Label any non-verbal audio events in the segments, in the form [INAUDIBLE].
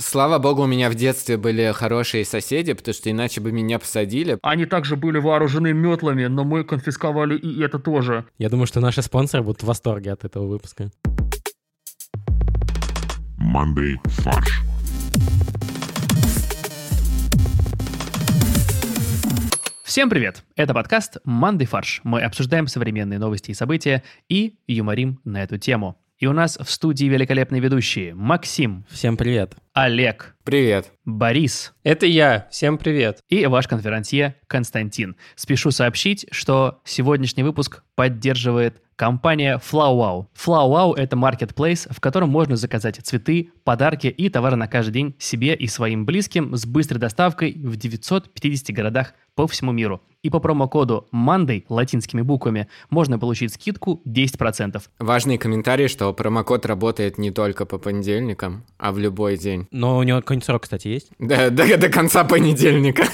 Слава богу, у меня в детстве были хорошие соседи, потому что иначе бы меня посадили. Они также были вооружены метлами, но мы конфисковали и это тоже. Я думаю, что наши спонсоры будут в восторге от этого выпуска. Monday фарш. Всем привет! Это подкаст «Манды фарш». Мы обсуждаем современные новости и события и юморим на эту тему. И у нас в студии великолепные ведущие Максим, Всем привет. Олег, Привет. Борис Это я. Всем привет. и ваш конферансье Константин. Спешу сообщить, что сегодняшний выпуск поддерживает компания FlowWow. FlowWow — это marketplace, в котором можно заказать цветы, подарки и товары на каждый день себе и своим близким с быстрой доставкой в 950 городах по всему миру. И по промокоду MONDAY латинскими буквами можно получить скидку 10%. Важный комментарий, что промокод работает не только по понедельникам, а в любой день. Но у него какой-нибудь срок, кстати, есть? До, до, до конца понедельника.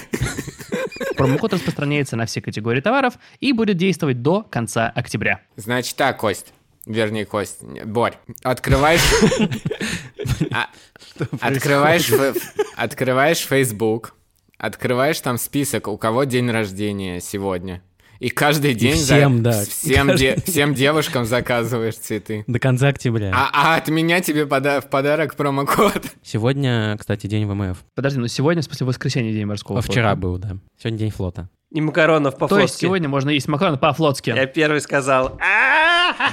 Промокод распространяется на все категории товаров и будет действовать до конца октября. Значит так, Кость. Вернее, Кость. Борь. Открываешь... [LAUGHS] А, Открываешь... Открываешь Facebook. Открываешь там список, у кого день рождения сегодня. И каждый день за- всем, да. всем, Каждый де- всем девушкам заказываешь цветы. До конца октября. А, а от меня тебе пода- в подарок промокод. Сегодня, кстати, день ВМФ. Подожди, ну сегодня, в смысле, воскресенье, день морского А флота. вчера был, да. Сегодня день флота. И макаронов То есть по-флотски. сегодня можно есть макароны по-флотски. Я первый сказал.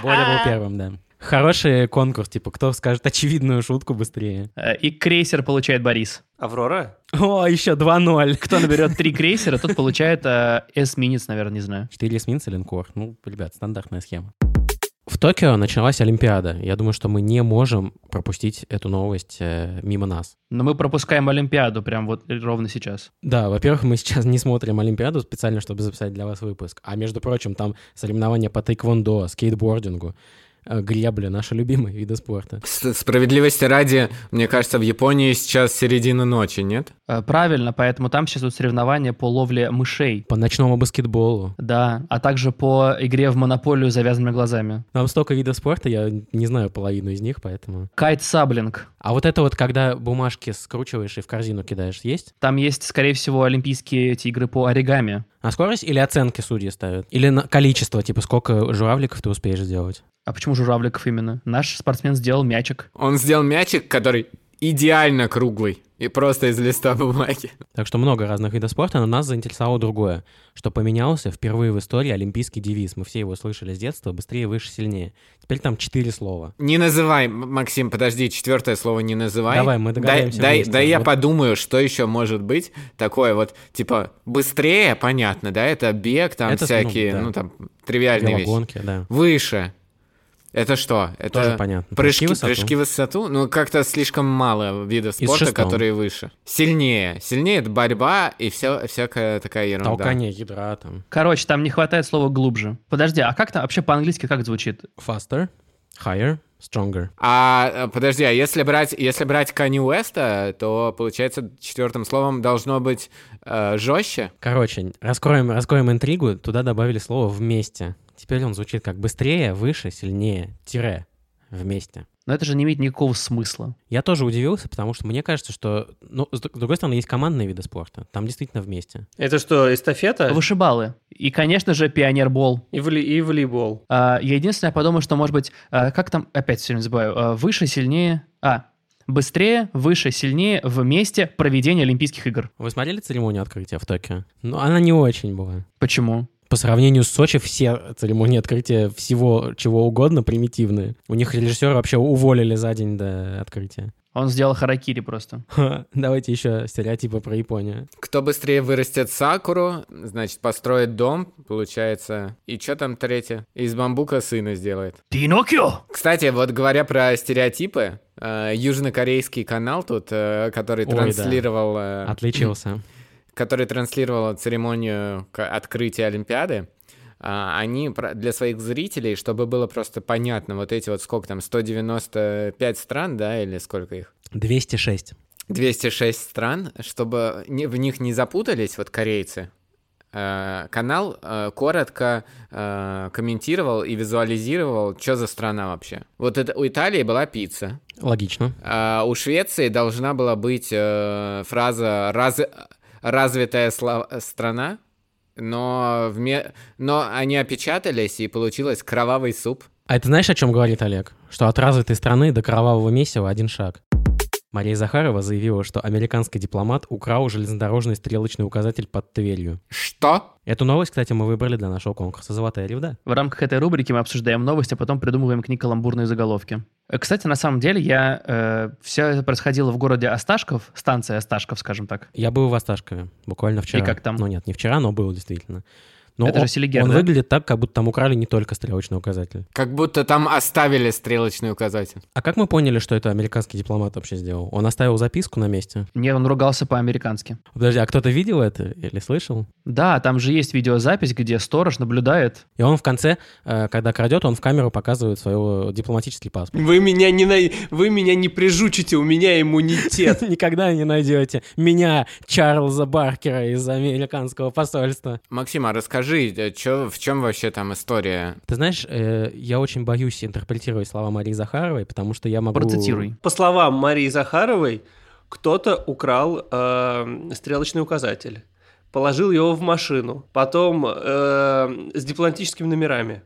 Боря был первым, да. Хороший конкурс, типа, кто скажет очевидную шутку быстрее. И крейсер получает Борис. Аврора? О, еще 2-0. Кто наберет три крейсера, тот получает э, эсминец, наверное, не знаю. Четыре эсминца, линкор. Ну, ребят, стандартная схема. В Токио началась Олимпиада. Я думаю, что мы не можем пропустить эту новость э, мимо нас. Но мы пропускаем Олимпиаду прям вот ровно сейчас. Да, во-первых, мы сейчас не смотрим Олимпиаду специально, чтобы записать для вас выпуск. А между прочим, там соревнования по тайквондо, скейтбордингу, гребля, наши любимые виды спорта. С- Справедливости ради, мне кажется, в Японии сейчас середина ночи, нет? Э, Правильно, поэтому там сейчас вот соревнования по ловле мышей. По ночному баскетболу. Да, а также по игре в монополию с завязанными глазами. Там столько видов спорта, я не знаю половину из них, поэтому... Кайт-саблинг. А вот это вот, когда бумажки скручиваешь и в корзину кидаешь, есть? Там есть, скорее всего, олимпийские эти игры по оригами. А скорость или оценки судьи ставят? Или на количество, типа сколько журавликов ты успеешь сделать? А почему журавликов именно? Наш спортсмен сделал мячик. Он сделал мячик, который идеально круглый. И просто из листа бумаги. Так что много разных видов спорта, но нас заинтересовало другое, что поменялся впервые в истории олимпийский девиз. Мы все его слышали с детства, быстрее, выше, сильнее. Теперь там четыре слова. Не называй, Максим, подожди, четвертое слово не называй. Давай, мы дай, догадаемся дай, вместе. дай я подумаю, что еще может быть такое вот, типа, быстрее, понятно, да, это бег, там Это, ну, всякие, ну, да. там, тривиальные вещи. Велогонки, да. Выше. Это что? Это Тоже понятно. Прыжки, Прыжки в прыжки, высоту. в высоту? Ну, как-то слишком мало видов спорта, которые выше. Сильнее. Сильнее это борьба и все, всякая такая ерунда. Толкание ядра там. Короче, там не хватает слова глубже. Подожди, а как там вообще по-английски как звучит? Faster, higher, stronger. А э, подожди, а если брать, если брать Канни Уэста, то получается четвертым словом должно быть э, жестче. Короче, раскроем, раскроем интригу, туда добавили слово «вместе». Теперь он звучит как «быстрее», «выше», «сильнее», «тире», «вместе». Но это же не имеет никакого смысла. Я тоже удивился, потому что мне кажется, что, ну, с другой стороны, есть командные виды спорта. Там действительно вместе. Это что, эстафета? Вышибалы. И, конечно же, пионербол. И, воли- и волейбол. А, я единственное подумал, что, может быть, а, как там, опять все время забываю, а, выше, сильнее... А, быстрее, выше, сильнее вместе проведения Олимпийских игр. Вы смотрели церемонию открытия в Токио? Ну, она не очень была. Почему? По сравнению с Сочи, все церемонии открытия всего чего угодно примитивные. У них режиссера вообще уволили за день до открытия. Он сделал харакири просто. [LAUGHS] Ха, Давайте еще стереотипы про Японию. Кто быстрее вырастет сакуру, значит, построит дом, получается. И что там третье? Из бамбука сына сделает. Пиноккио! Кстати, вот говоря про стереотипы, э, южнокорейский канал тут, э, который Ой, да. транслировал... э, Отличился. Который транслировал церемонию открытия Олимпиады, а, они для своих зрителей, чтобы было просто понятно, вот эти вот сколько там, 195 стран, да, или сколько их? 206. 206 стран, чтобы в них не запутались вот корейцы, э, канал э, коротко комментировал и визуализировал, что за страна вообще. Вот это у Италии была пицца, Логично. а у Швеции должна была быть э, фраза «раз- «развитая сла- страна», но, вме- но они опечатались, и получилось «кровавый суп». А это знаешь, о чем говорит Олег? Что от развитой страны до кровавого месива один шаг. Мария Захарова заявила, что американский дипломат украл железнодорожный стрелочный указатель под Тверью. Что? Эту новость, кстати, мы выбрали для нашего конкурса «Золотая ревда». В рамках этой рубрики мы обсуждаем новости, а потом придумываем к ней каламбурные заголовки. Э, Кстати, на самом деле, я все это происходило в городе Осташков, станция Осташков, скажем так. Я был в Осташкове буквально вчера. И как там? Ну нет, не вчера, но был действительно. Но Это же он, Селигер, он да? выглядит так, как будто там украли не только стрелочный указатель. Как будто там оставили стрелочный указатель. А как мы поняли, что это американский дипломат вообще сделал? Он оставил записку на месте? Не, он ругался по-американски. Подожди, а кто-то видел это или слышал? Да, там же есть видеозапись, где сторож наблюдает. И он в конце, э, когда крадет, он в камеру показывает свой дипломатический паспорт. Вы меня не, на... Вы меня не прижучите, у меня иммунитет. [LAUGHS] Никогда не найдете меня, Чарльза Баркера из американского посольства. Максим, а расскажи, э, чё, в чем вообще там история? Ты знаешь, э, я очень боюсь интерпретировать слова Марии Захаровой, потому что я могу... Процитируй. По словам Марии Захаровой, кто-то украл э, стрелочный указатель, положил его в машину, потом э, с дипломатическими номерами.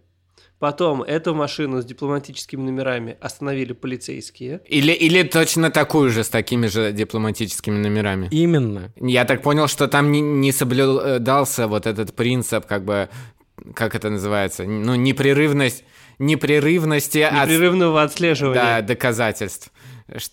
Потом эту машину с дипломатическими номерами остановили полицейские. Или, или точно такую же с такими же дипломатическими номерами? Именно. Я так понял, что там не, не соблюдался вот этот принцип, как бы, как это называется, ну, непрерывность, непрерывности от- Непрерывного отслеживания. да, доказательств.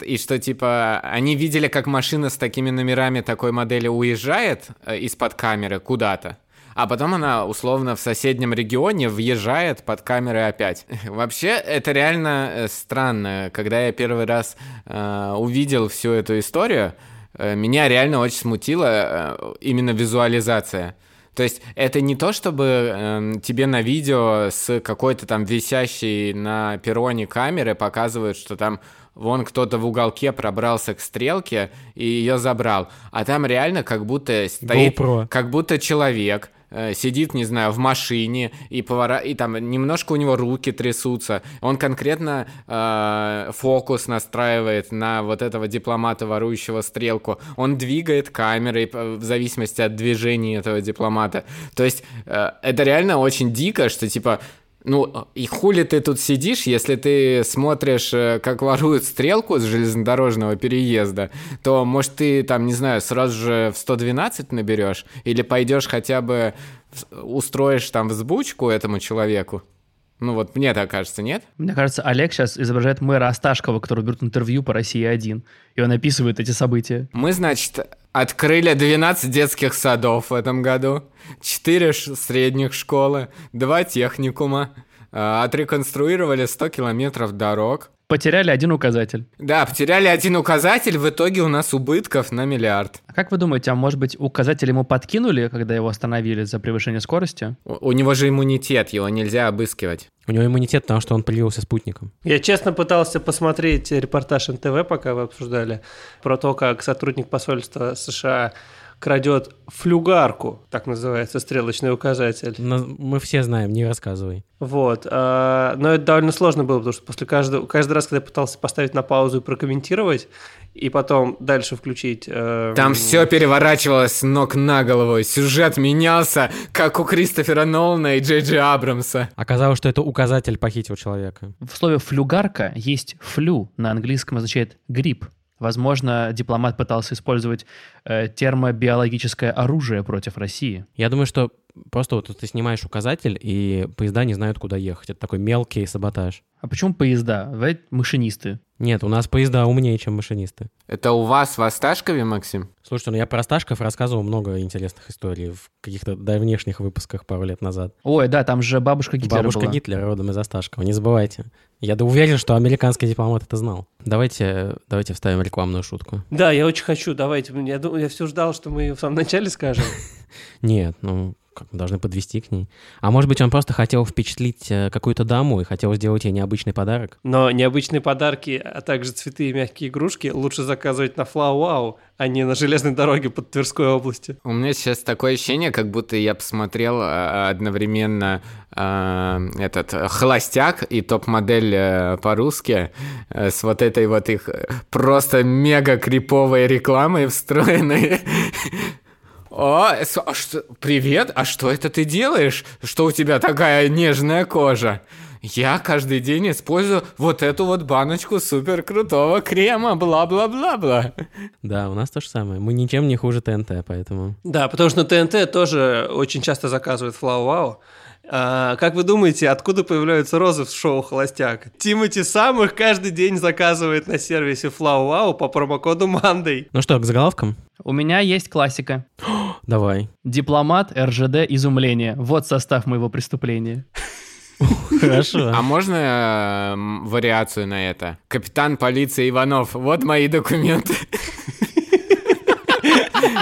И что, типа, они видели, как машина с такими номерами такой модели уезжает э, из-под камеры куда-то, а потом она, условно, в соседнем регионе въезжает под камеры опять. [LAUGHS] Вообще, это реально э, странно. Когда я первый раз э, увидел всю эту историю, э, меня реально очень смутила э, именно визуализация. То есть это не то, чтобы эм, тебе на видео с какой-то там висящей на перроне камеры показывают, что там вон кто-то в уголке пробрался к стрелке и ее забрал. А там реально как будто стоит... GoPro. Как будто человек э, сидит, не знаю, в машине, и, повора... и там немножко у него руки трясутся. Он конкретно э, фокус настраивает на вот этого дипломата, ворующего стрелку. Он двигает камерой э, в зависимости от движения этого дипломата. То есть э, это реально очень дико, что типа... Ну, и хули ты тут сидишь, если ты смотришь, э, как воруют стрелку с железнодорожного переезда, то, может, ты там, не знаю, сразу же в 112 наберешь, или пойдешь хотя бы устроишь там взбучку этому человеку. Ну вот мне так кажется, нет? Мне кажется, Олег сейчас изображает мэра Осташкова, который берет интервью по России-1, и он описывает эти события. Мы, значит, открыли 12 детских садов в этом году, 4 средних школы, 2 техникума, э, отреконструировали 100 километров дорог. Потеряли один указатель. Да, потеряли один указатель, в итоге у нас убытков на миллиард. А как вы думаете, а может быть указатель ему подкинули, когда его остановили за превышение скорости? У, у него же иммунитет, его нельзя обыскивать. У него иммунитет, потому что он привился спутником. Я честно пытался посмотреть репортаж НТВ, пока вы обсуждали, про то, как сотрудник посольства США крадет флюгарку, так называется, стрелочный указатель. На- Мы все знаем, не рассказывай. Вот. а, Но это довольно сложно было, потому что после каждого, каждый раз, когда я пытался поставить на паузу и прокомментировать, и потом дальше включить... э, Там все переворачивалось с ног на голову, сюжет менялся, как у Кристофера Нолана и Джей Джей Абрамса. Оказалось, что это указатель похитил человека. В слове «флюгарка» есть «флю», на английском означает «грипп». Возможно, дипломат пытался использовать э, термобиологическое оружие против России. Я думаю, что просто вот ты снимаешь указатель, и поезда не знают, куда ехать. Это такой мелкий саботаж. А почему поезда? Вы машинисты. Нет, у нас поезда умнее, чем машинисты. Это у вас в Осташкове, Максим? Слушайте, ну я про Сташков рассказывал много интересных историй в каких-то давнешних выпусках пару лет назад. Ой, да, там же бабушка Гитлера Бабушка была. Гитлера родом из Осташкова, не забывайте. Я да уверен, что американский дипломат это знал. Давайте, давайте вставим рекламную шутку. Да, я очень хочу, давайте. Я, я все ждал, что мы ее в самом начале скажем. [LAUGHS] Нет, ну как мы должны подвести к ней. А может быть, он просто хотел впечатлить э, какую-то даму и хотел сделать ей необычный подарок? Но необычные подарки, а также цветы и мягкие игрушки лучше заказывать на Флау-Вау, а не на железной дороге под Тверской областью. У меня сейчас такое ощущение, как будто я посмотрел а, одновременно а, этот э, «Холостяк» и топ-модель э, по-русски э, с вот этой вот их э, просто мега криповой рекламой встроенной. [LAUGHS] О, с- а что, привет, а что это ты делаешь? Что у тебя такая нежная кожа? Я каждый день использую вот эту вот баночку супер крутого крема, бла-бла-бла-бла. Да, у нас то же самое. Мы ничем не хуже ТНТ, поэтому... Да, потому что на ТНТ тоже очень часто заказывают Флау-Вау. А, как вы думаете, откуда появляются розы в шоу «Холостяк»? Тимати сам их каждый день заказывает на сервисе Флау-Вау по промокоду Мандей. Ну что, к заголовкам? У меня есть классика. [GASPS] Давай. Дипломат, РЖД, изумление. Вот состав моего преступления. [LAUGHS] Хорошо. А можно э, вариацию на это? Капитан полиции Иванов, вот мои документы. [LAUGHS]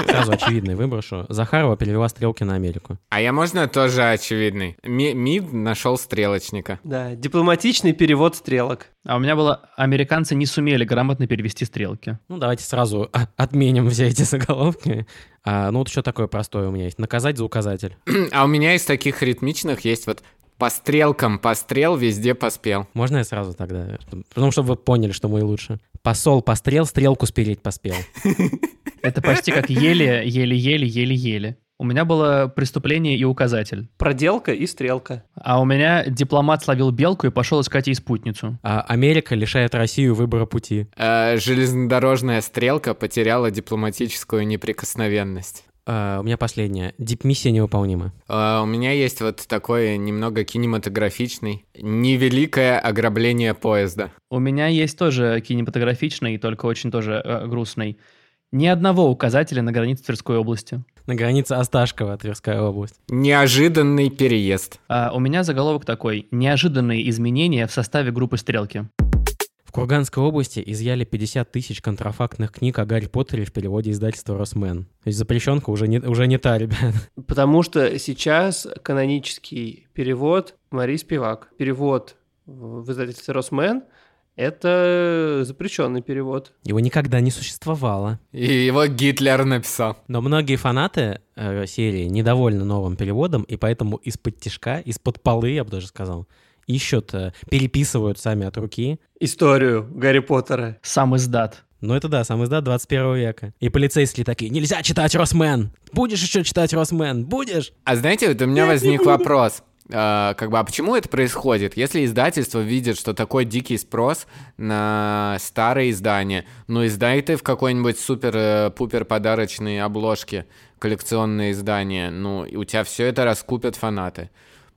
Сразу очевидный выброшу. Захарова перевела стрелки на Америку. А я можно тоже очевидный? Ми- МИД нашел стрелочника. Да, дипломатичный перевод стрелок. А у меня было, американцы не сумели грамотно перевести стрелки. Ну, давайте сразу [LAUGHS] отменим все эти заголовки. А, ну, вот еще такое простое у меня есть. Наказать за указатель. [CLEARS THROAT] А у меня из таких ритмичных есть вот по стрелкам пострел, везде поспел. Можно я сразу тогда? Потому что вы поняли, что мой лучше. Посол пострел, стрелку спереть поспел. [LAUGHS] Это почти как еле, еле-еле, еле-еле. У меня было преступление и указатель. Проделка и стрелка. А у меня дипломат словил белку и пошел искать ей спутницу. А Америка лишает Россию выбора пути. Э, железнодорожная стрелка потеряла дипломатическую неприкосновенность. А, у меня последняя. Дипмиссия невыполнима. Э, у меня есть вот такой немного кинематографичный «Невеликое ограбление поезда». У меня есть тоже кинематографичный, только очень тоже э, грустный. Ни одного указателя на границе Тверской области. На границе Осташкова, Тверская область. Неожиданный переезд. А у меня заголовок такой. Неожиданные изменения в составе группы «Стрелки». В Курганской области изъяли 50 тысяч контрафактных книг о Гарри Поттере в переводе издательства «Росмен». То есть запрещенка уже не, уже не та, ребят. Потому что сейчас канонический перевод Марии Спивак. Перевод в в издательстве «Росмен» — это запрещенный перевод. Его никогда не существовало. И его Гитлер написал. Но многие фанаты э, серии недовольны новым переводом, и поэтому из-под тишка, из-под полы, я бы даже сказал, ищут, э, переписывают сами от руки. Историю Гарри Поттера. Сам издат. Ну это да, сам издат 21 века. И полицейские такие, нельзя читать Росмен! Будешь еще читать Росмен? Будешь? А знаете, вот у меня возник вопрос. А, как бы, а почему это происходит? Если издательство видит, что такой дикий спрос на старые издания, ну издай ты в какой-нибудь супер-пупер подарочной обложке коллекционное издание, ну у тебя все это раскупят фанаты.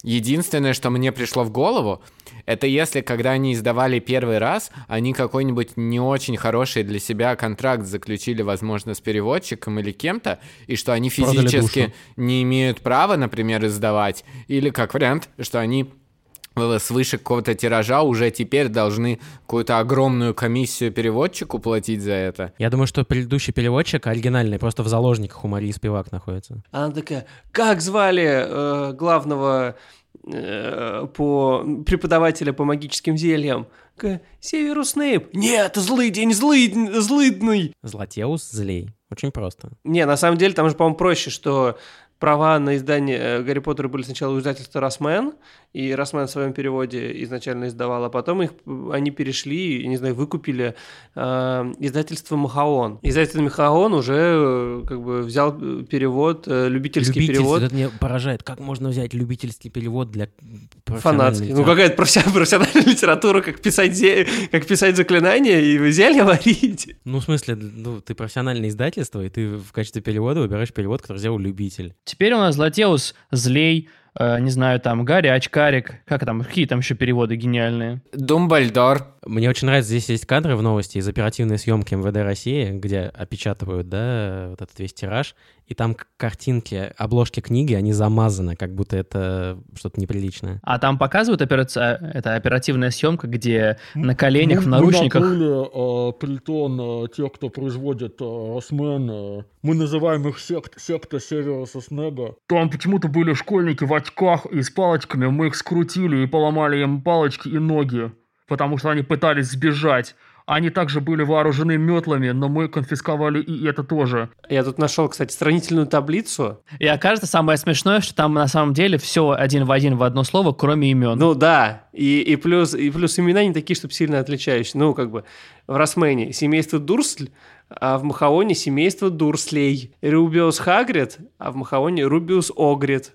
Единственное, что мне пришло в голову, это если, когда они издавали первый раз, они какой-нибудь не очень хороший для себя контракт заключили, возможно, с переводчиком или кем-то, и что они физически не имеют права, например, издавать, или как вариант, что они э, свыше какого-то тиража уже теперь должны какую-то огромную комиссию переводчику платить за это. Я думаю, что предыдущий переводчик оригинальный просто в заложниках у Марии Спивак находится. Она такая, как звали э, главного по преподавателя по магическим зельям? Такая, Северус Снейп. Нет, злый день, злый, злыдный. Златеус злей. Очень просто. Не, на самом деле там же, по-моему, проще, что права на издание э, Гарри Поттера были сначала у издательства Росмен, и Росмен в своем переводе изначально издавал, а потом их они перешли, я не знаю, выкупили э, издательство Махаон. Издательство Махаон уже э, как бы взял э, перевод, э, любительский Любитель- перевод. Это меня поражает. Как можно взять любительский перевод для Фанатский. Ну, какая-то професси- [LAUGHS] профессиональная литература, как писать, зе- как писать заклинания и зелья варить. Ну, в смысле, ну, ты профессиональное издательство, и ты в качестве перевода выбираешь перевод, который сделал любитель. Теперь у нас Златеус злей, э, не знаю, там, Гарри, очкарик, как там, какие там еще переводы гениальные. Думбальдор. Мне очень нравится, здесь есть кадры в новости из оперативной съемки МВД России, где опечатывают, да, вот этот весь тираж, и там картинки, обложки книги, они замазаны, как будто это что-то неприличное. А там показывают операци- это оперативная съемка, где на коленях, в Мы- наручниках... Мы накрыли э, притон э, тех, кто производит э, Росмен. э, мы называем их сект, секта Северуса Снега. Там почему-то были школьники в очках и с палочками. Мы их скрутили и поломали им палочки и ноги, потому что они пытались сбежать. Они также были вооружены метлами, но мы конфисковали и это тоже. Я тут нашел, кстати, сравнительную таблицу. И окажется самое смешное, что там на самом деле все один в один в одно слово, кроме имен. Ну да, и, и, плюс, и плюс имена не такие, чтобы сильно отличающиеся. Ну, как бы в Росмене семейство Дурсль, а в Махаоне семейство Дурслей. Рубиус Хагрид, а в Махаоне Рубиус Огрид.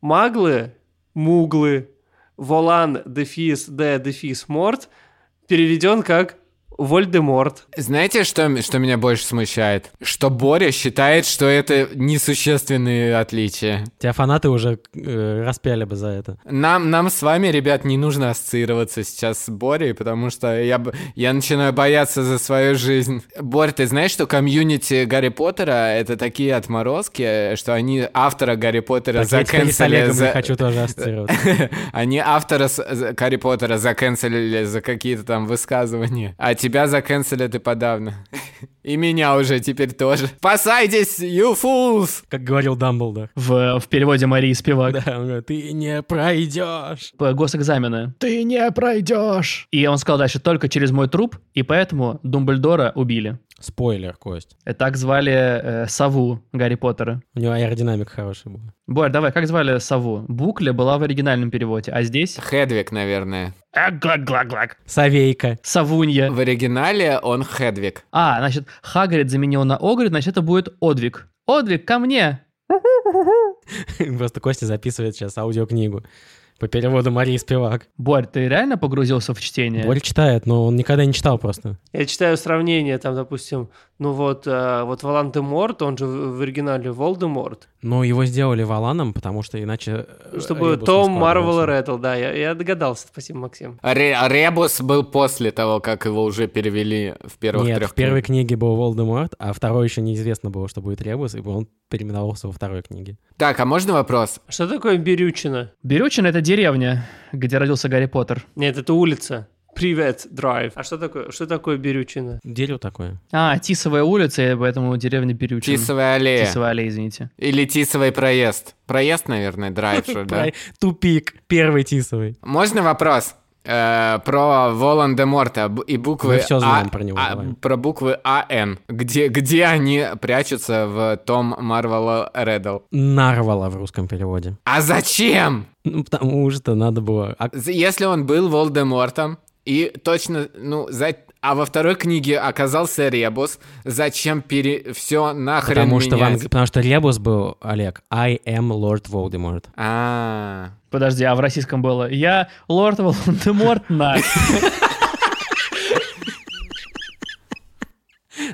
Маглы, Муглы, Волан, Дефис, Д, Дефис, Морт переведен как Вольдеморт. Знаете, что, что меня больше смущает? Что Боря считает, что это несущественные отличия. Тебя фанаты уже э, распяли бы за это. Нам, нам с вами, ребят, не нужно ассоциироваться сейчас с Борей, потому что я, я начинаю бояться за свою жизнь. Борь, ты знаешь, что комьюнити Гарри Поттера — это такие отморозки, что они автора Гарри Поттера заканцелили за... не хочу тоже ассоциироваться. [LAUGHS] Они автора Гарри Поттера заканцелили за какие-то там высказывания, а тебя заканцелят и подавно. И меня уже теперь тоже. Спасайтесь, you fools! Как говорил Дамблдор. В, в переводе Марии Спивак. Да, он говорит, ты не пройдешь. По госэкзамены. Ты не пройдешь. И он сказал дальше, только через мой труп, и поэтому Думблдора убили. Спойлер, Кость. И так звали э, сову Гарри Поттера. У него аэродинамик хороший был. Борь, давай, как звали сову? Букля была в оригинальном переводе, а здесь... Хедвиг, наверное. Глак-глак-глак. Савейка. Савунья. В оригинале он Хедвиг. А, значит, Хагрид заменил на Огрид, значит, это будет Одвиг. Одвиг, ко мне! [LAUGHS] Просто Костя записывает сейчас аудиокнигу по переводу Марии Спивак. Борь, ты реально погрузился в чтение? Борь читает, но он никогда не читал просто. Я читаю сравнение, там, допустим, ну вот, э, вот Волан-де-Морт, он же в, оригинале Волдеморт, Но его сделали Валаном, потому что иначе... э, чтобы ребус Том Марвел. Реддл, да, я, я догадался, спасибо, Максим. Ре- Ребус был после того, как его уже перевели в первых Нет, трех в первой книге был Волдеморт, а второй еще неизвестно было, что будет Ребус, и он переименовался во второй книге. Так, а можно вопрос? Что такое Берючина? Берючина — это деревня, где родился Гарри Поттер. Нет, это улица. Привет, драйв. А что такое, что такое Берючина? Дерево такое. А, Тисовая улица, и поэтому деревня Берючина. Тисовая аллея. Тисовая аллея, извините. Или Тисовый проезд. Проезд, наверное, драйв, [LAUGHS] да? Тупик, первый тисовый. Можно вопрос? Э, про Волан-де-Морта и буквы Мы всё знаем А- про него, а- давай. про буквы АН. Где, где они прячутся в том Марвел Реддл? Нарвала в русском переводе. А зачем? Ну, потому что надо было... а- Если он был Волдемортом, и точно, ну, за... а во второй книге оказался Ребус, зачем пере... все нахрен Потому что, в менять? анг- потому что Ребус был, Олег, I am Lord Voldemort. А, Подожди, а в российском было «Я лорд Волан-де-Морт на...»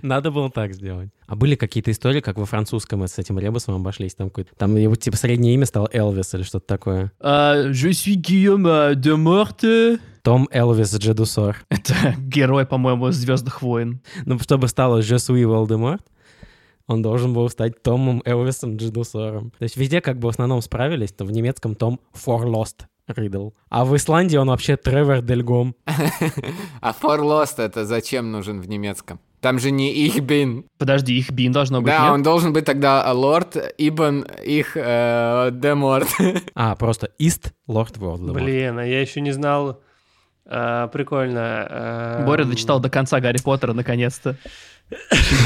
Надо было так сделать. А были какие-то истории, как во французском с этим Ребусом обошлись? Там, какой-то- там его типа среднее имя стало Элвис или что-то такое. А, «Je suis Guillaume de Morte». Том Элвис Джедусор. [LAUGHS] Это герой, по-моему, «Звездных войн». Ну, чтобы стало suis Voldemort, он должен был стать Томом Элвисом Джедусором. То есть везде как бы в основном справились, то в немецком Том Forlost Ридл. А в Исландии он вообще Тревор Дельгом. [LAUGHS] а For Lost это зачем нужен в немецком? Там же не их бин. Подожди, их бин должно быть, Да, нет? он должен быть тогда лорд Ибн их э, Деморт. [LAUGHS] А, просто Ист Лорд Voldemort. Блин, а я еще не знал. А, прикольно. а, Боря дочитал до конца Гарри Поттера, наконец-то.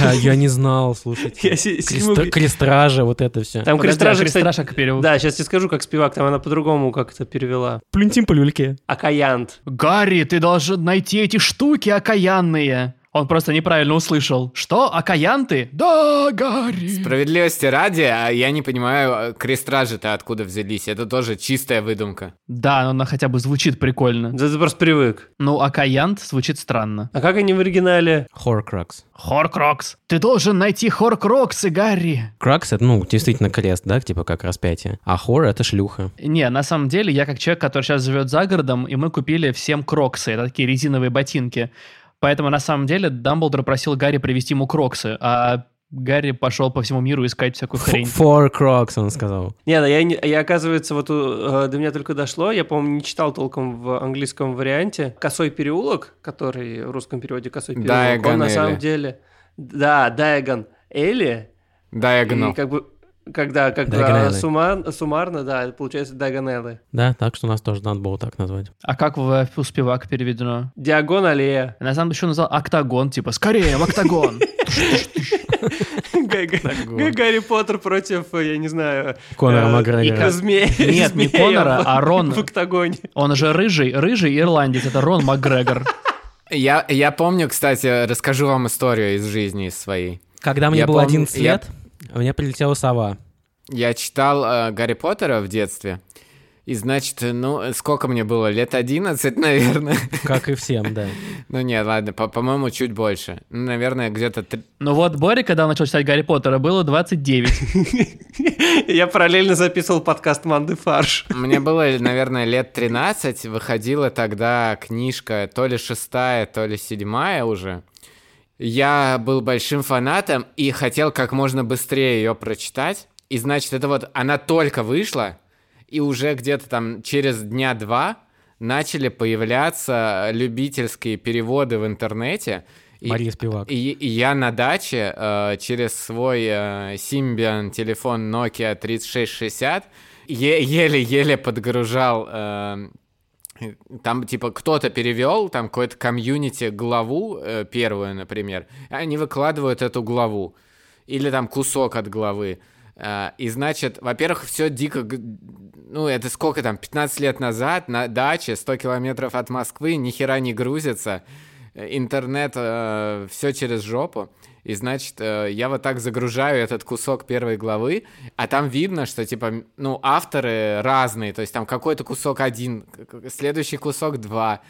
Да, я не знал, слушайте. Я Крестража, вот это все. Там Подожди, а крестража, кстати, Крестража как перевод? Да, сейчас тебе скажу, как спивак, там она по-другому как-то перевела. Плюнтим по люльке. Акаянт. Гарри, ты должен найти эти штуки окаянные. Он просто неправильно услышал. Что? Акаянты? Да, Гарри. Справедливости ради, а я не понимаю, крестражи-то откуда взялись. Это тоже чистая выдумка. Да, но она хотя бы звучит прикольно. Да ты просто привык. Ну, Акаянт звучит странно. А как они в оригинале? Horcrux. Хоркрокс. Ты должен найти Хоркроксы, Гарри. Кракс — это, ну, действительно крест, да, типа как распятие. А хор — это шлюха. Не, на самом деле, я как человек, который сейчас живет за городом, и мы купили всем кроксы. Это такие резиновые ботинки. Поэтому, на самом деле, Дамблдор просил Гарри привезти ему кроксы, а Гарри пошел по всему миру искать всякую хрень. Four Crocs, он сказал. Не, ну я, не- я, оказывается, вот у- э, до меня только дошло, я, по-моему, не читал толком в английском варианте. «Косой переулок», который в русском переводе «Косой переулок», он на Diagon самом деле... Да, Дайгон Элли. И как бы, когда, как Alley. суммар- суммарно, да, это получается Дайгонеллы. Да, так что у нас тоже надо было так назвать. А как в успевак переведено? Диагон аллея. Я на самом деле еще назвал октагон, типа «Скорее, в октагон!» Га- га- Гарри Поттер против, э, я не знаю... Конора э, Макгрегора. Нет, не Конора, а Рон. В октагоне. Он же рыжий, рыжий ирландец, это Рон Макгрегор. Я, я помню, кстати, расскажу вам историю из жизни из своей. Когда мне Я было помню- 11 я- лет, мне прилетела сова. Я читал э, Гарри Поттера в детстве. И значит, ну, сколько мне было? Лет 11, [LAUGHS] наверное. Как и всем, да. Ну нет, ладно, по- по-моему, чуть больше. Ну, наверное, где-то... три- Ну вот Бори, когда он начал читать Гарри Поттера, было 29. [LAUGHS] Я параллельно записывал подкаст «Манды фарш». Мне было, наверное, лет 13. Выходила тогда книжка то ли шестая, то ли седьмая уже. Я был большим фанатом и хотел как можно быстрее ее прочитать. И значит, это вот она только вышла, и уже где-то там через дня два начали появляться любительские переводы в интернете. И- Мария Спивак. И, и я на даче э, через свой э, Symbian телефон Nokia 3660 е- еле-еле подгружал. э, там типа кто-то перевел, там какой-то комьюнити главу э, первую, например, они выкладывают эту главу или там кусок от главы. Э, И значит, во-первых, все дико, ну это сколько там, 15 лет назад на даче, 100 километров от Москвы, ни хера не грузится, Э, интернет все через жопу. И значит, э, я вот так загружаю этот кусок первой главы, а там видно, что типа, ну, авторы разные, то есть там какой-то кусок один, следующий кусок два.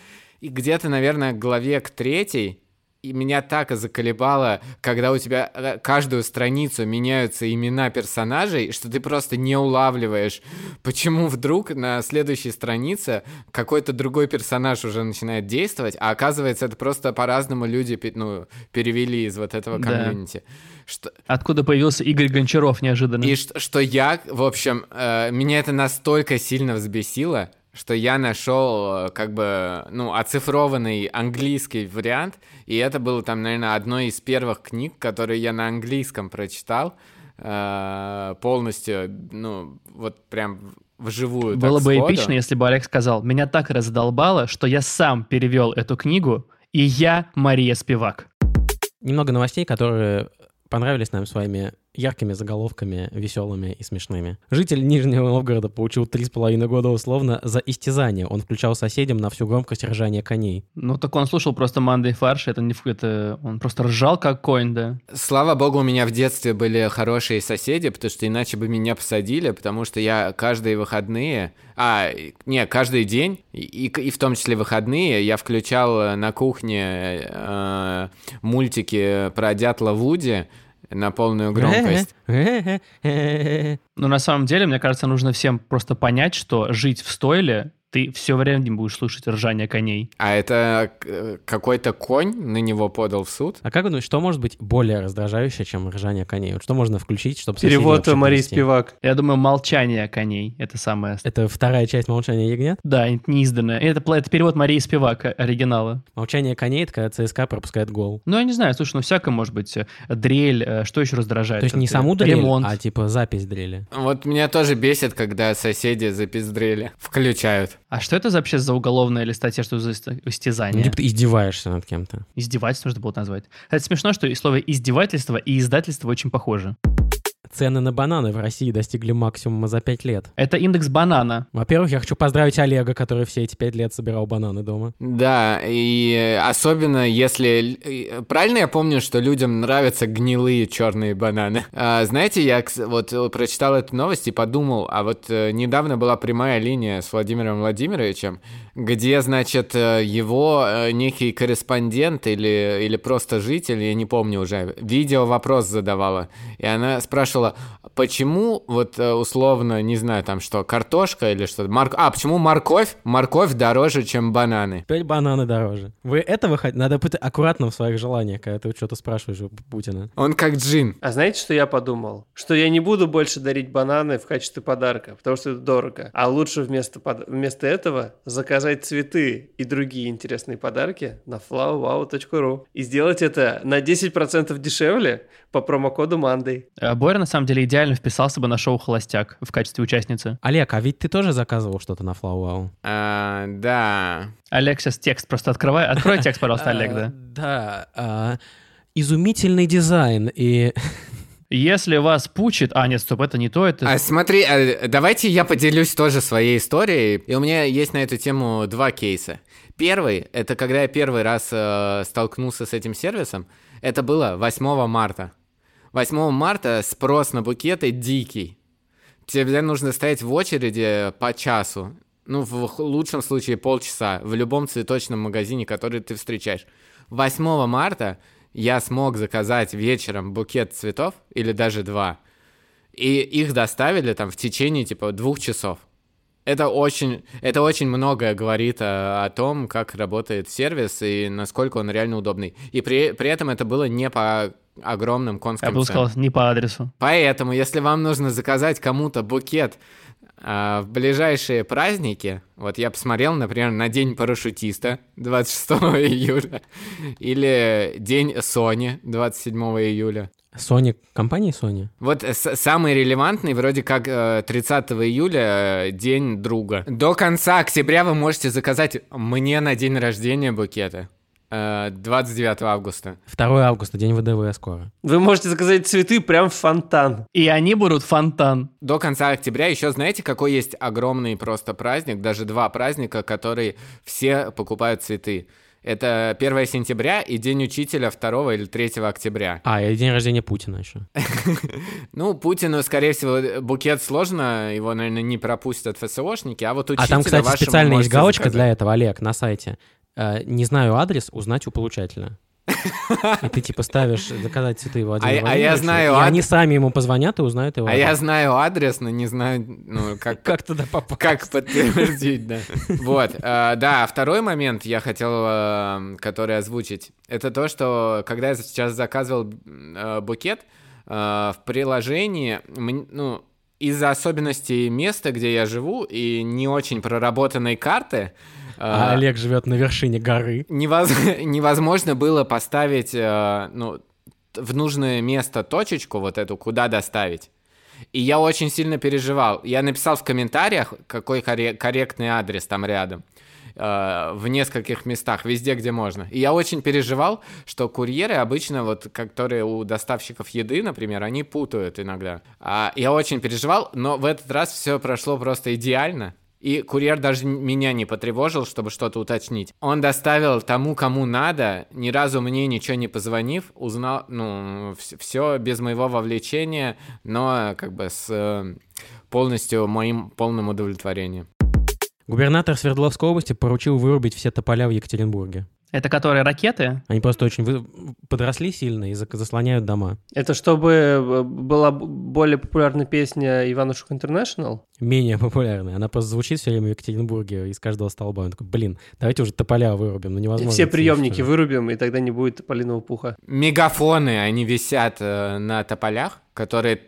И где-то, наверное, к главе к третьей, и меня так и заколебало, когда у тебя э, каждую страницу меняются имена персонажей, что ты просто не улавливаешь, почему вдруг на следующей странице какой-то другой персонаж уже начинает действовать, а оказывается, это просто по-разному люди ну, перевели из вот этого Да. комьюнити. Что, Откуда появился Игорь Гончаров неожиданно. и что, что я, в общем, э, меня это настолько сильно взбесило, что я нашел, э, как бы, ну, оцифрованный английский вариант, и это было там, наверное, одной из первых книг, которые я на английском прочитал э, полностью, ну, вот прям вживую. так Было бы сходу. эпично, если бы Олег сказал, меня так раздолбало, что я сам перевел эту книгу, и я Мария Спивак. Немного новостей, которые понравились нам своими яркими заголовками, веселыми и смешными. Житель Нижнего Новгорода получил три с половиной года условно за истязание. Он включал соседям на всю громкость ржания коней. Ну, так он слушал просто Мандай фарш, это не... Это... Он просто ржал как конь, да. Слава богу, у меня в детстве были хорошие соседи, потому что иначе бы меня посадили, потому что я каждые выходные, а, не, каждый день, и, и, и в том числе выходные, я включал э, на кухне э, мультики про дятла Вуди на полную громкость. Но на самом деле, мне кажется, нужно всем просто понять, что жить в стойле ты все время будешь слушать ржание коней. А это э, какой-то конь на него подал в суд? А как вы думаете, что может быть более раздражающее, чем ржание коней? Вот что можно включить, чтобы Перевод Марии? Спивак. Я думаю, молчание коней — это самое... Это вторая часть «Молчания ягнят». Да, неизданное. Это, это перевод Марии Спивак, оригинала. «Молчание коней» — это когда ЦСКА пропускает гол. Ну, я не знаю, слушай, ну всякое может быть. э, Дрель, э, что еще раздражает? То есть не Это саму дрель, Ремонт. а типа запись дрели. Вот меня тоже бесит, когда соседи запиздрели. Включают. А что это вообще за уголовная или статья, что за ист- Ну, истязание? типа ты издеваешься над кем-то. Издевательство нужно было назвать. Это смешно, что и слово издевательство и издательство очень похожи. Цены на бананы в России достигли максимума за 5 лет. Это индекс банана. Во-первых, я хочу поздравить Олега, который все эти 5 лет собирал бананы дома. Да, и особенно если... Правильно я помню, что людям нравятся гнилые черные бананы? А, знаете, я вот э, прочитал эту новость и подумал, а вот э, недавно была прямая линия с Владимиром Владимировичем, где, значит, э, его некий корреспондент или, или просто житель, я не помню уже, видео вопрос задавала. И она спрашивала, почему вот э, условно, не знаю, там что, картошка или что-то, морк... а, почему морковь, морковь дороже, чем бананы? Теперь бананы дороже. Вы этого хотите? Надо быть аккуратным в своих желаниях, когда ты что-то спрашиваешь у Путина. Он как джин. А знаете, что я подумал? Что я не буду больше дарить бананы в качестве подарка, потому что это дорого. А лучше вместо, под- вместо этого заказать цветы и другие интересные подарки на flowwow.ru. И сделать это на 10% дешевле по промокоду Monday. Э, Боря, на самом деле, идеально вписался бы на шоу «Холостяк» в качестве участницы. Олег, а ведь ты тоже заказывал что-то на FlowWow? А, да. Олег сейчас текст просто открывай. Открой текст, пожалуйста, [LAUGHS] Олег, А, да. Да. а, Изумительный дизайн и... [LAUGHS] Если вас пучит... А, нет, стоп, это не то, это... А смотри, а, давайте я поделюсь тоже своей историей. И у меня есть на эту тему два кейса. Первый, это когда я первый раз э, столкнулся с этим сервисом, это было 8 марта. 8 марта спрос на букеты дикий. Тебе нужно стоять в очереди по часу. Ну, в лучшем случае полчаса в любом цветочном магазине, который ты встречаешь. 8 марта я смог заказать вечером букет цветов, или даже два, и их доставили там в течение типа двух часов. Это очень, это очень многое говорит о, о том, как работает сервис и насколько он реально удобный. И при, при этом это было не по огромным Я конским бы ценам. сказал, не по адресу. Поэтому, если вам нужно заказать кому-то букет а, в ближайшие праздники, вот я посмотрел, например, на День парашютиста 26 июля, [LAUGHS] или День Сони 27 июля. Sony, компания Sony? Вот с- самый релевантный вроде как э, 30 июля э, День друга. До конца октября вы можете заказать мне на день рождения букеты. Э, 29 августа. 2 августа, день ВДВ скоро. Вы можете заказать цветы прям в фонтан. И они будут фонтан. До конца октября еще знаете, какой есть огромный просто праздник, даже два праздника, которые все покупают цветы. Это 1 сентября и День учителя 2 или 3 октября. А, и день рождения Путина еще. [LAUGHS] Ну, Путину, скорее всего, букет сложно, его, наверное, не пропустят ФСОшники, а вот учителя А там, кстати, вашему специально есть галочка для этого, Олег, на сайте. Э, Не знаю адрес, узнать у получателя. И ты типа ставишь заказать цветы Владимиру А я- а я знаю и ад- они сами ему позвонят и узнают его А я адрес. знаю адрес, но не знаю, ну, как, [LAUGHS] Как туда попасть? как подтвердить, да. Вот, э, да, второй момент я хотел, э, который озвучить, это то, что когда я сейчас заказывал э, букет, в приложении, ну, из-за особенностей места, где я живу, и не очень проработанной карты, А э, Олег живет на вершине горы. невоз- [LAUGHS] невозможно было поставить, э, ну, в нужное место точечку вот эту, куда доставить. И я очень сильно переживал. Я написал в комментариях, какой корре- корректный адрес там рядом. э, в нескольких местах, везде, где можно. И я очень переживал, что курьеры обычно, вот, которые у доставщиков еды, например, они путают иногда. А я очень переживал, но в этот раз все прошло просто идеально. И курьер даже меня не потревожил, чтобы что-то уточнить. Он доставил тому, кому надо, ни разу мне ничего не позвонив, узнал, ну, все без моего вовлечения, но как бы с э, полностью моим полным удовлетворением. Губернатор Свердловской области поручил вырубить все тополя в Екатеринбурге. Это которые ракеты? Они просто очень вы- подросли сильно и заслоняют дома. Это чтобы э, была более популярная песня Иванушек Интернешнл? Менее популярная. Она просто звучит все время в Екатеринбурге из каждого столба. Он такой, блин, давайте уже тополя вырубим, ну невозможно. Все это приемники слушать. вырубим, и тогда не будет полиного пуха. Мегафоны, они висят э, на тополях, которые,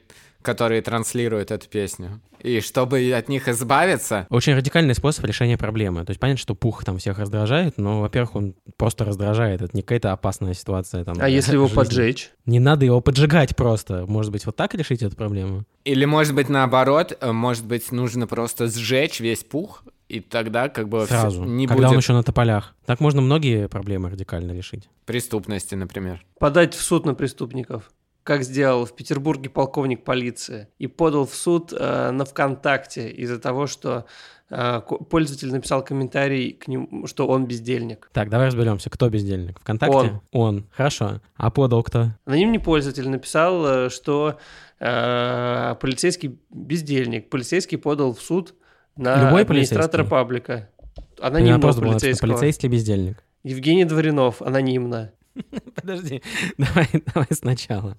которые транслируют эту песню. И чтобы от них избавиться, Очень радикальный способ решения проблемы. То есть понятно, что пух там всех раздражает, но, во-первых, он просто раздражает. Это не какая-то опасная ситуация. Там, А если его [LAUGHS] жизни. поджечь? Не надо его поджигать просто. Может быть, вот так решить эту проблему? Или, может быть, наоборот, может быть, нужно просто сжечь весь пух, и тогда как бы Сразу. не когда он будет еще на тополях. Так можно многие проблемы радикально решить. преступности, например. Подать в суд на преступников. Как сделал в Петербурге полковник полиции, и подал в суд э, на ВКонтакте из-за того, что э, пользователь написал комментарий к нему, что он бездельник. Так, давай разберемся, кто бездельник. ВКонтакте? Он. Хорошо. А подал кто? Анонимный пользователь написал, э, что э, полицейский бездельник. Полицейский подал в суд на Любой администратора паблика. Анонимного полицейского. полицейский бездельник. Евгений Дворянов, анонимно. [LAUGHS] Подожди, [LAUGHS] давай, давай сначала.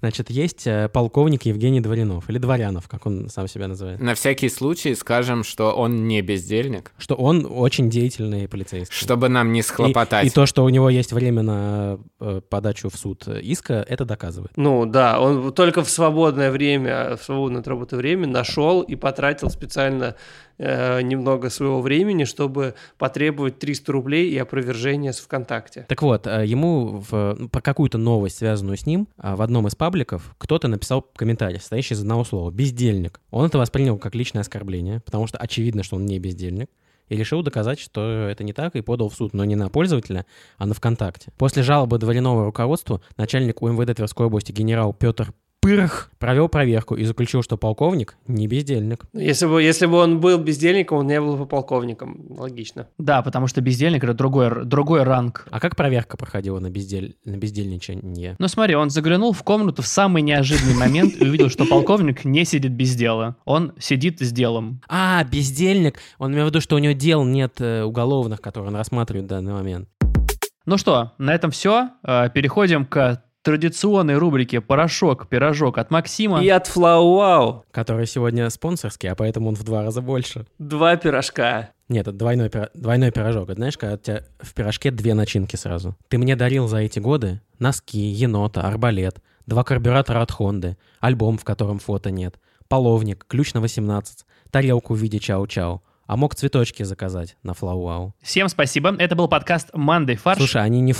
Значит, есть э, полковник Евгений Дворянов, или Дворянов, как он сам себя называет. На всякий случай скажем, что он не бездельник, Что он очень деятельный полицейский. чтобы нам не И- схлопотать. И, то, что у него есть время на э, подачу в суд иска, это доказывает. Ну да, он только в свободное время, в свободное от работы время нашел и потратил специально э, немного своего времени, чтобы потребовать 300 рублей и опровержение с ВКонтакте. Так вот, э, ему в, ну, по какую-то новость, связанную с ним, а, в одном из пабликов кто-то написал комментарий, состоящий из одного слова «бездельник». Он это воспринял как личное оскорбление, потому что очевидно, что он не бездельник, и решил доказать, что это не так, и подал в суд, но не на пользователя, а на ВКонтакте. После жалобы дворяного руководству начальник УМВД Тверской области генерал Петр Пырх провел проверку и заключил, что полковник не бездельник. Если бы, если бы он был бездельником, он не был бы полковником. Логично. Да, потому что бездельник — это другой, другой ранг. А как проверка проходила на, бездель... на бездельничание? Ну смотри, он заглянул в комнату в самый неожиданный момент и увидел, что полковник не сидит без дела. Он сидит с делом. А, бездельник. Он имел в виду, что у него дел нет э, уголовных, которые он рассматривает в данный момент. Ну что, на этом все. Переходим к традиционной рубрике «Порошок, пирожок» от Максима. И от Флауау Который сегодня спонсорский, а поэтому он в два раза больше. два пирожка. Нет, это двойной, двойной пирожок. Это знаешь, когда у тебя в пирожке две начинки сразу. Ты мне дарил за эти годы носки, енота, арбалет, два карбюратора от Хонды, альбом, в котором фото нет, половник, ключ на 18, тарелку в виде чау-чау. А мог цветочки заказать на Flowwow. Всем спасибо. Это был подкаст «Мандай фарш». Слушай, они не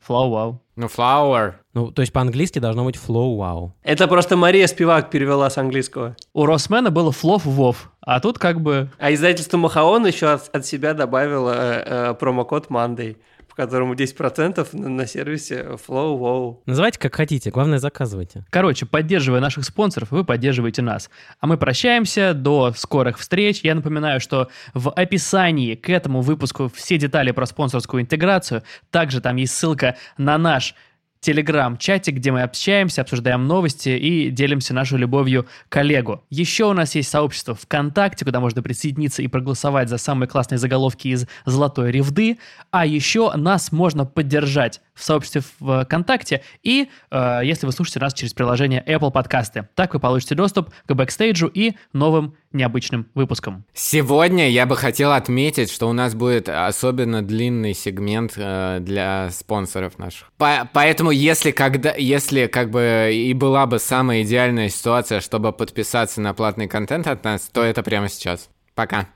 флоу-вау. Флау-вау. Ну, flower. Ну, то есть по-английски должно быть флоу-вау. Это просто Мария Спивак перевела с английского. У Росмена было флов-вов, а тут как бы... А издательство Махаон еще от, от себя добавило э, э, промокод Monday, по которому 10% на, на сервисе Flowwow. Называйте как хотите, главное заказывайте. Короче, поддерживая наших спонсоров, вы поддерживаете нас. А мы прощаемся, до скорых встреч. Я напоминаю, что в описании к этому выпуску все детали про спонсорскую интеграцию. Также там есть ссылка на наш телеграм-чатик, где мы общаемся, обсуждаем новости и делимся нашей любовью коллегу. Еще у нас есть сообщество ВКонтакте, куда можно присоединиться и проголосовать за самые классные заголовки из «Золотой ревды». А еще нас можно поддержать в сообществе ВКонтакте и э, если вы слушаете нас через приложение Apple Подкасты. Так вы получите доступ к бэкстейджу и новым необычным выпускам. Сегодня я бы хотел отметить, что у нас будет особенно длинный сегмент э, для спонсоров наших. По- поэтому, если когда, если как бы и была бы самая идеальная ситуация, чтобы подписаться на платный контент от нас, то это прямо сейчас. Пока.